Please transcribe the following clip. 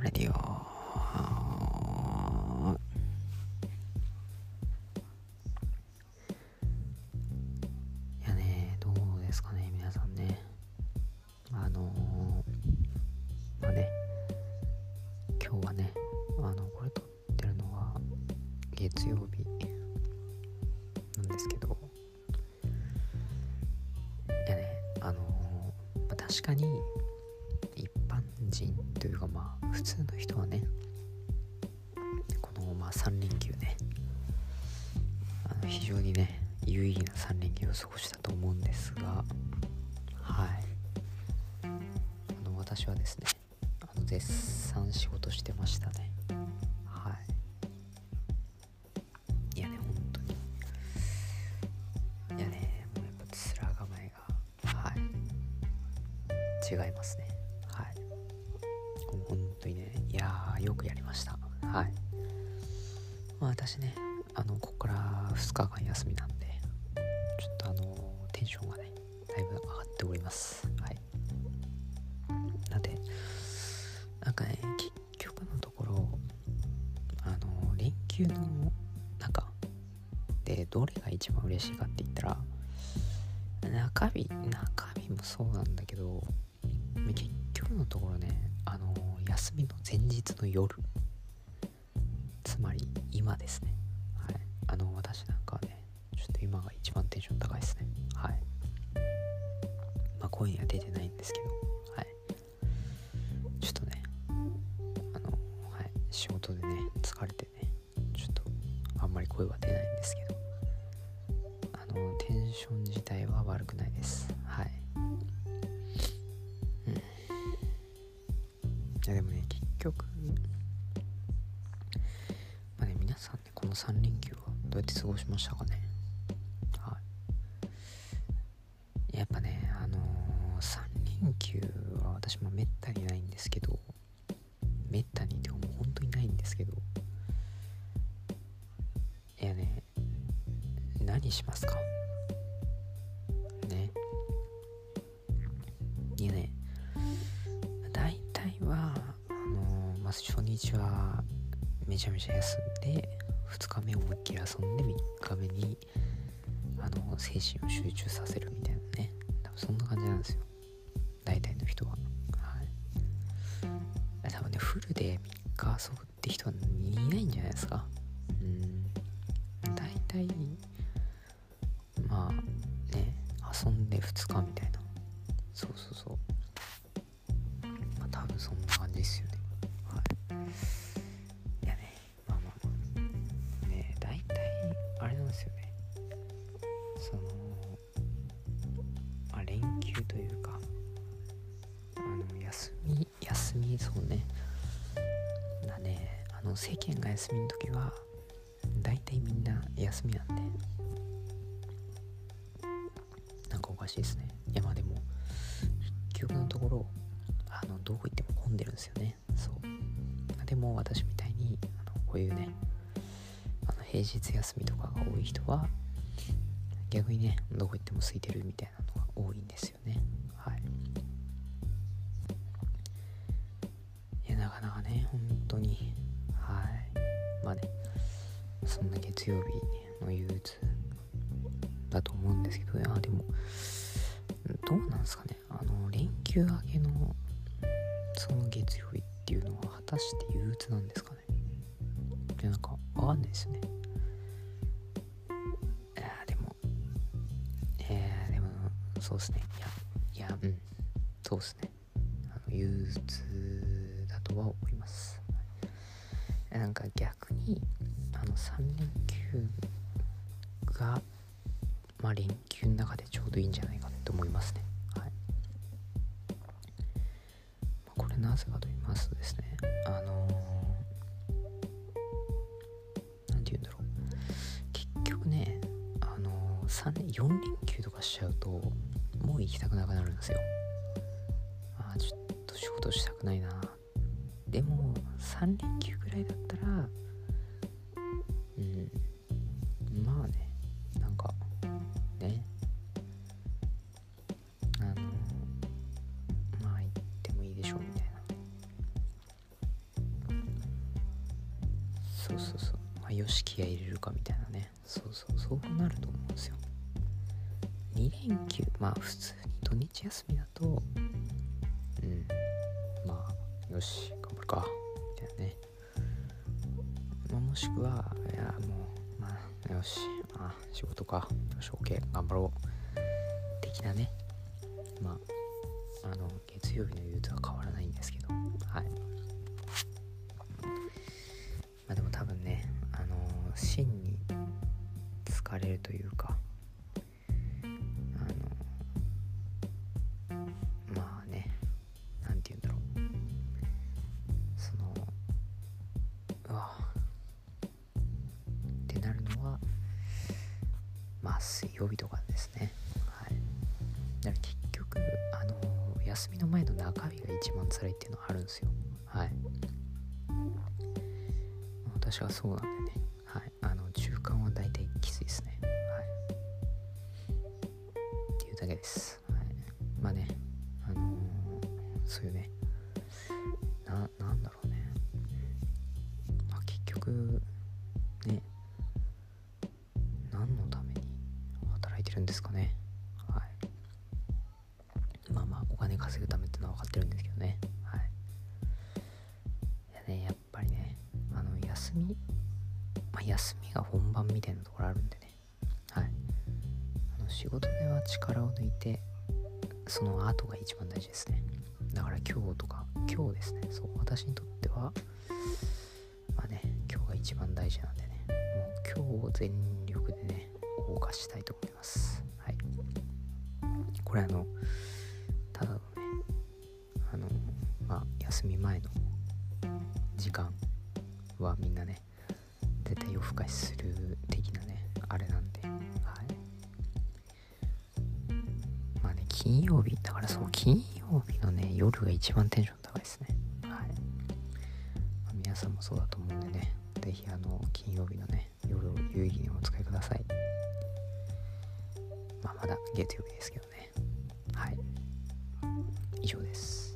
トレディオ。いやねどうですかね皆さんね。あのまあね今日はねあのこれ撮ってるのは月曜日なんですけど。いやねあのまあ確かに一般人というかまあ普通の人はねこのまあ3連休ねあの非常にね有意義な3連休を過ごしたと思うんですがはい。あの私はですねあの絶賛仕事してましたね。はい。いやね本当に。いやねもうやっぱ面構えがはい。違いますねよくやりました。はい。まあ私ねあのここから2日間休みなんでちょっとあのテンションがねだいぶ上がっております。はい。なんでなんかね結局のところあの連休の中でどれが一番嬉しいかって言ったら中日中日もそうなんだけど結局のところねあの休みの前日の夜。つまり今ですね。はい。あの私なんかはねちょっと今が一番テンション高いですね。はい。まあ声には出てないんですけど。はい。ちょっとねあのはい。仕事でね疲れてねちょっとあんまり声は出ないんですけど。あのテンション自体は悪くないです。の3連休はどうやって過ごしましたかね。はい。やっぱねあのー、3連休は私もめったにないんですけどめったにでも本当にないんですけどいやね何しますか？ね。いやね大体はあのーまず初日はめちゃめちゃ休んで2日目思いっきり遊んで3日目にあの精神を集中させるみたいなね。多分そんな感じなんですよ。大体の人は。はい。多分ねフルで3日遊ぶって人はいないんじゃないですか。うん。大体まあね遊んで2日みたいな。そうそうそう。まあ多分そんなそうね。だね。あの世間が休みの時は大体みんな休みなんで。なんかおかしいですね。いやまあでも結局のところあのどこ行っても混んでるんですよね。そう。でも私みたいにあのこういうねあの平日休みとかが多い人は逆にねどこ行っても空いてるみたいなのが多いんですよね。かなかね本当に。はい。まあねそんな月曜日の憂鬱だと思うんですけどいやでもどうなんですかね。あの連休明けのその月曜日っていうのは果たして憂鬱なんですかね。いやなんかわかんないですよね。いやでもえー、でもそうですね。いやいやうん。そうですね。あの憂鬱とは思います。なんか逆にあの3連休がまあ連休の中でちょうどいいんじゃないかなと思いますね。はい、まあこれなぜかと言いますとですねあのー、なんて言うんだろう。結局ねあのー、3 4連休とかしちゃうともう行きたくなくなるんですよ。あーちょっと仕事したくないなでも3連休ぐらいだったらうんまあねなんかね。あのまあ行ってもいいでしょうみたいな。そうそうそう。まあよし気合入れるかみたいなね。そうそうそう。なると思うんですよ。2連休まあ普通に土日休みだとよし頑張るか。みたいなね、まあ、もしくはいやもうまあよしまあ仕事か。よし OK 頑張ろう。的なね。まああの月曜日の憂鬱は変わらないんですけど。はい。まあでも多分ねあの真に疲れるというか。水曜日とかですね。はい。だから結局あの休みの前の中日が一番辛いっていうのはあるんですよ。はい。私はそうなんでね。はい。あの中間は大体きついですね。はい。っていうだけです。はい。まあねあのーそういうね働いてるんですかね。はい。まあまあお金稼ぐためってのは分かってるんですけどね。はい。いやねやっぱりねあの休みまあ休みが本番みたいなところあるんでね。はい。あの仕事では力を抜いてその後が一番大事ですね。だから今日とか今日ですね。そう私にとってはまあね今日が一番大事なんでね。もう今日を全力でね謳歌したいと思います。はい。これあのただのねあのまあ休み前の時間はみんなね絶対夜更かしする的なねあれなんではい。まあね金曜日だからそう金曜日のね夜が一番テンション高いですね。はい、まあ皆さんもそうだと思うんでねぜひあの金曜日のね夜を有意義にお使いください、まあ、まだ月曜日ですけどね。はい。以上です。